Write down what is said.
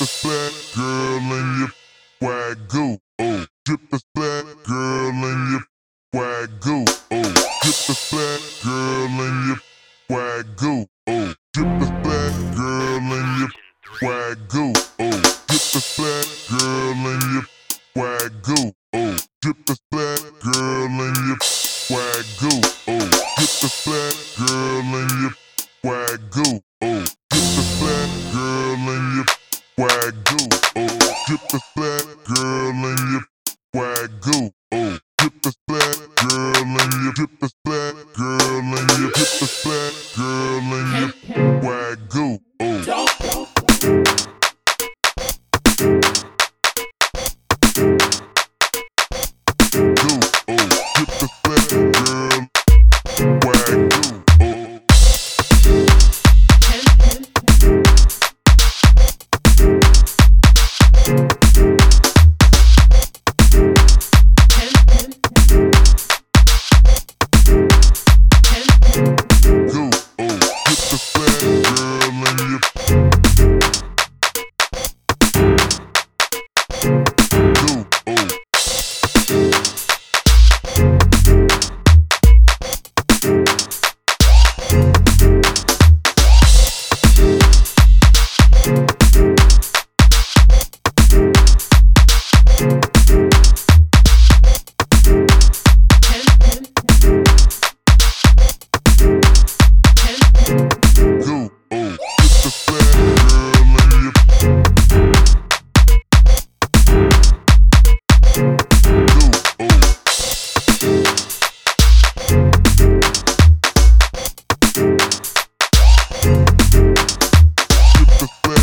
the flat girl and your wagyu. Oh, drip the flat girl and your wagyu. Oh, drip the flat girl and your wagyu. Oh, drip the flat girl and your wagyu. Oh, drip the flat girl and your wagyu. Oh, drip the flat girl and your wagyu. dip back.